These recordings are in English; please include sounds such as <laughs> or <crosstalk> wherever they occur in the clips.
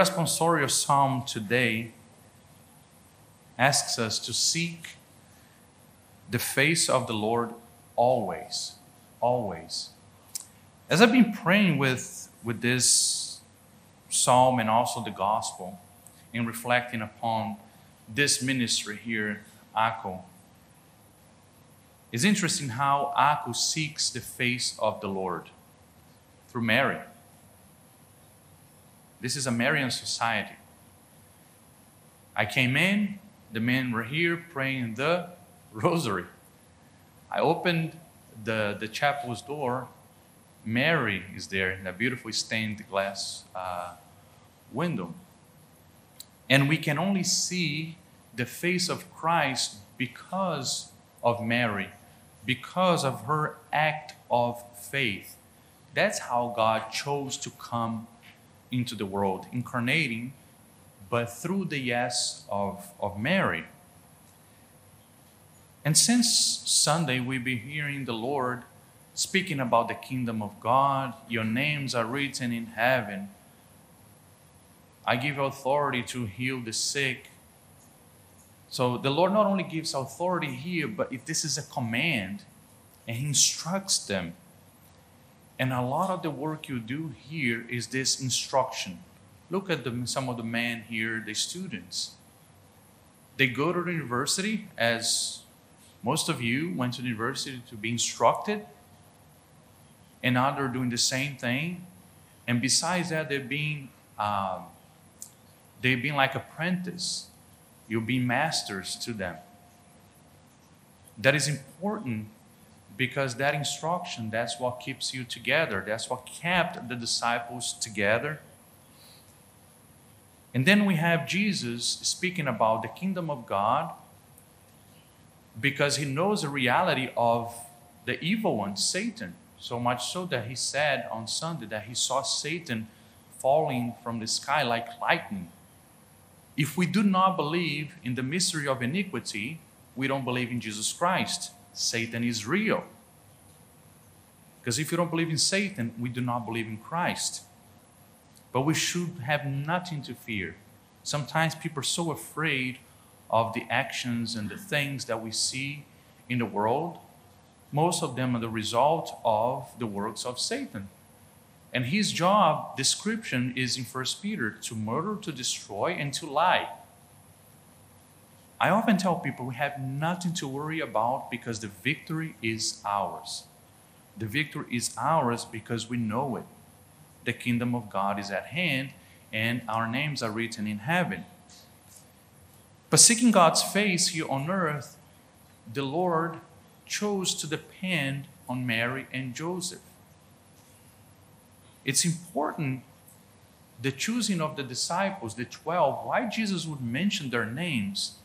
responsorial psalm today asks us to seek the face of the Lord always. Always. As I've been praying with, with this psalm and also the gospel, and reflecting upon this ministry here, ACU, it's interesting how ACU seeks the face of the Lord through Mary. This is a Marian society. I came in, the men were here praying the rosary. I opened the, the chapel's door. Mary is there in a beautifully stained glass uh, window. And we can only see the face of Christ because of Mary, because of her act of faith. That's how God chose to come into the world, incarnating, but through the yes of, of Mary. And since Sunday, we've been hearing the Lord speaking about the kingdom of God. Your names are written in heaven. I give authority to heal the sick. So the Lord not only gives authority here, but if this is a command, and He instructs them. And a lot of the work you do here is this instruction. Look at the, some of the men here, the students. They go to the university as most of you went to the university to be instructed, and now they're doing the same thing. And besides that, they're being um, they've been like apprentice. You'll be masters to them. That is important because that instruction, that's what keeps you together. That's what kept the disciples together. And then we have Jesus speaking about the kingdom of God because he knows the reality of the evil one, Satan. So much so that he said on Sunday that he saw Satan falling from the sky like lightning. If we do not believe in the mystery of iniquity, we don't believe in Jesus Christ. Satan is real. Because if you don't believe in Satan, we do not believe in Christ. But we should have nothing to fear. Sometimes people are so afraid of the actions and the things that we see in the world, most of them are the result of the works of Satan. And his job description is in 1 Peter to murder, to destroy, and to lie. I often tell people we have nothing to worry about because the victory is ours. The victory is ours because we know it. The kingdom of God is at hand, and our names are written in heaven. But seeking God's face here on earth, the Lord chose to depend on Mary and Joseph. It's important the choosing of the disciples, the 12, why Jesus would mention their names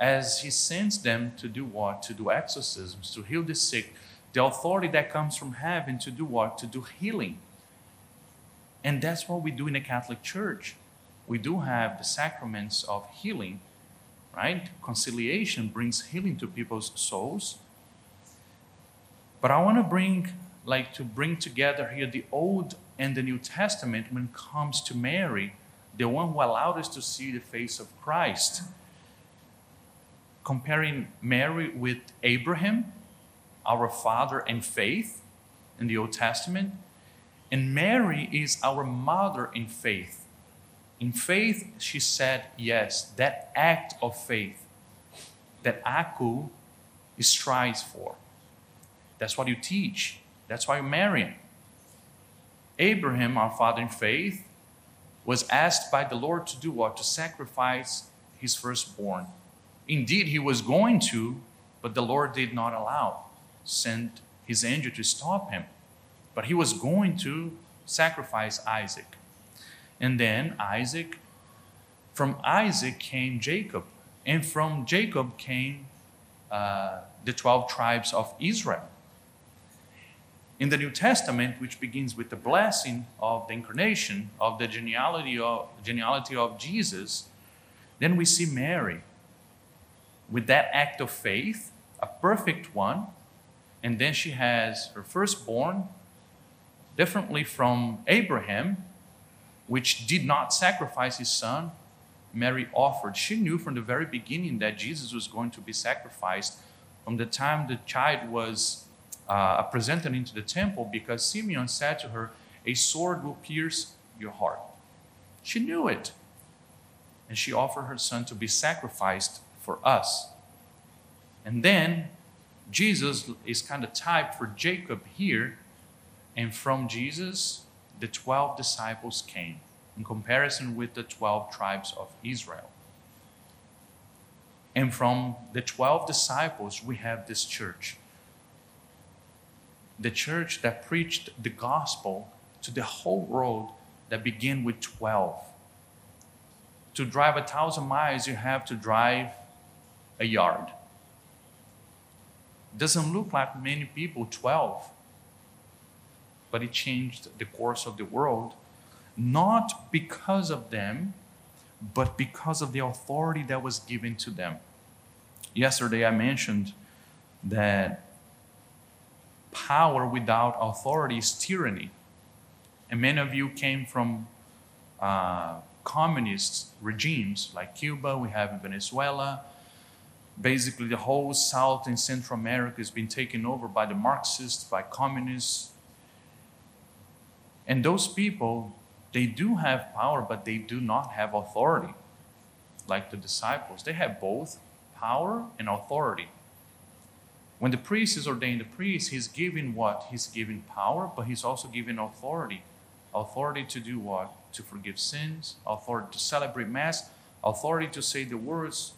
as he sends them to do what? To do exorcisms, to heal the sick, the authority that comes from heaven to do what? To do healing. And that's what we do in the Catholic Church. We do have the sacraments of healing right? Conciliation brings healing to people's souls. But I want to bring, like, to bring together here the Old and the New Testament when it comes to Mary, the one who allowed us to see the face of Christ. Comparing Mary with Abraham, our father in faith in the Old Testament, and Mary is our mother in faith in faith, she said yes. That act of faith that ACU strives for. That's what you teach. That's why you marry him. Abraham, our father in faith, was asked by the Lord to do what? To sacrifice his firstborn. Indeed, he was going to, but the Lord did not allow, sent his angel to stop him. But he was going to sacrifice Isaac. And then Isaac, from Isaac came Jacob, and from Jacob came uh, the 12 tribes of Israel. In the New Testament, which begins with the blessing of the incarnation, of the genealogy of, genealogy of Jesus, then we see Mary with that act of faith, a perfect one, and then she has her firstborn, differently from Abraham, which did not sacrifice his son, Mary offered. She knew from the very beginning that Jesus was going to be sacrificed from the time the child was uh, presented into the temple because Simeon said to her, A sword will pierce your heart. She knew it. And she offered her son to be sacrificed for us. And then Jesus is kind of typed for Jacob here. And from Jesus, the 12 disciples came in comparison with the 12 tribes of Israel. And from the 12 disciples, we have this church. The church that preached the gospel to the whole world that began with 12. To drive a thousand miles, you have to drive a yard. Doesn't look like many people, 12. But it changed the course of the world, not because of them, but because of the authority that was given to them. Yesterday, I mentioned that power without authority is tyranny. And many of you came from uh, communist regimes like Cuba, we have in Venezuela. Basically, the whole South and Central America has been taken over by the Marxists, by communists. And those people, they do have power, but they do not have authority, like the disciples. They have both power and authority. When the priest is ordained a priest, he's given what? He's given power, but he's also given authority. Authority to do what? To forgive sins, authority to celebrate Mass, authority to say the words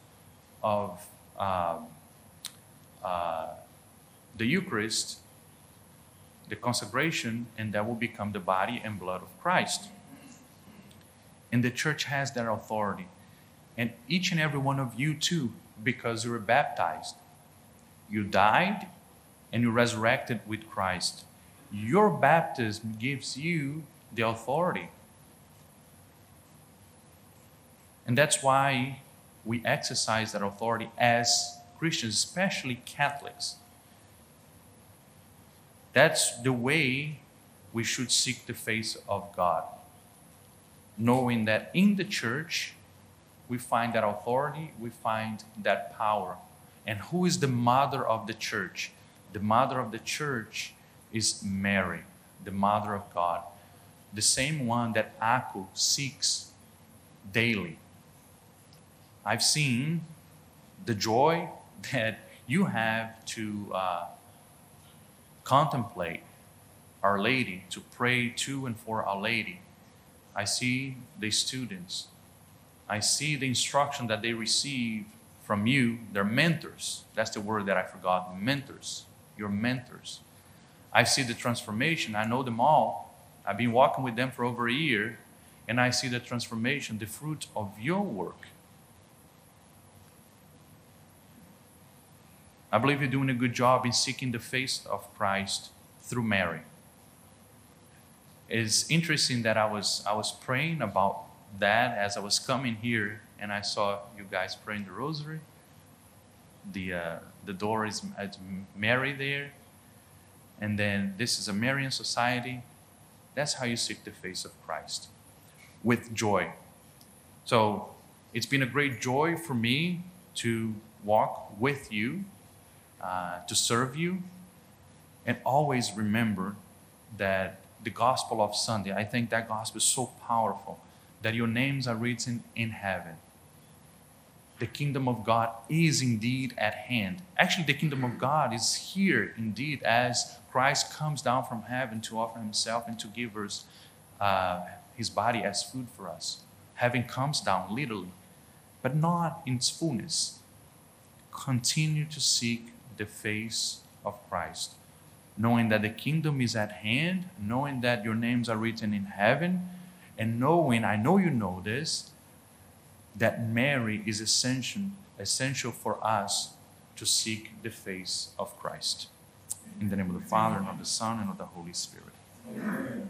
of uh, uh, the Eucharist, the consecration, and that will become the body and blood of Christ. And the church has that authority. And each and every one of you, too, because you were baptized, you died and you resurrected with Christ. Your baptism gives you the authority. And that's why we exercise that authority as Christians, especially Catholics. That's the way we should seek the face of God, knowing that in the church we find that authority, we find that power. And who is the mother of the church? The mother of the church is Mary, the mother of God, the same one that ACU seeks daily. I've seen the joy <laughs> that you have to uh, contemplate Our Lady, to pray to and for Our Lady. I see the students I see the instruction that they receive from you, their mentors. That's the word that I forgot mentors, your mentors. I see the transformation. I know them all. I've been walking with them for over a year, and I see the transformation, the fruit of your work. I believe you're doing a good job in seeking the face of Christ through Mary. It's interesting that I was, I was praying about that as I was coming here and I saw you guys praying the rosary. The, uh, the door is at Mary there. And then this is a Marian society. That's how you seek the face of Christ with joy. So it's been a great joy for me to walk with you, uh, to serve you, and always remember that the gospel of Sunday, I think that gospel is so powerful that your names are written in heaven. The kingdom of God is indeed at hand. Actually, the kingdom of God is here indeed as Christ comes down from heaven to offer himself and to give us uh, his body as food for us. Heaven comes down literally, but not in its fullness. Continue to seek the face of Christ, knowing that the kingdom is at hand, knowing that your names are written in heaven and knowing, I know you know this, that Mary is essential, essential for us to seek the face of Christ. In the name of the Father, and of the Son, and of the Holy Spirit. Amen.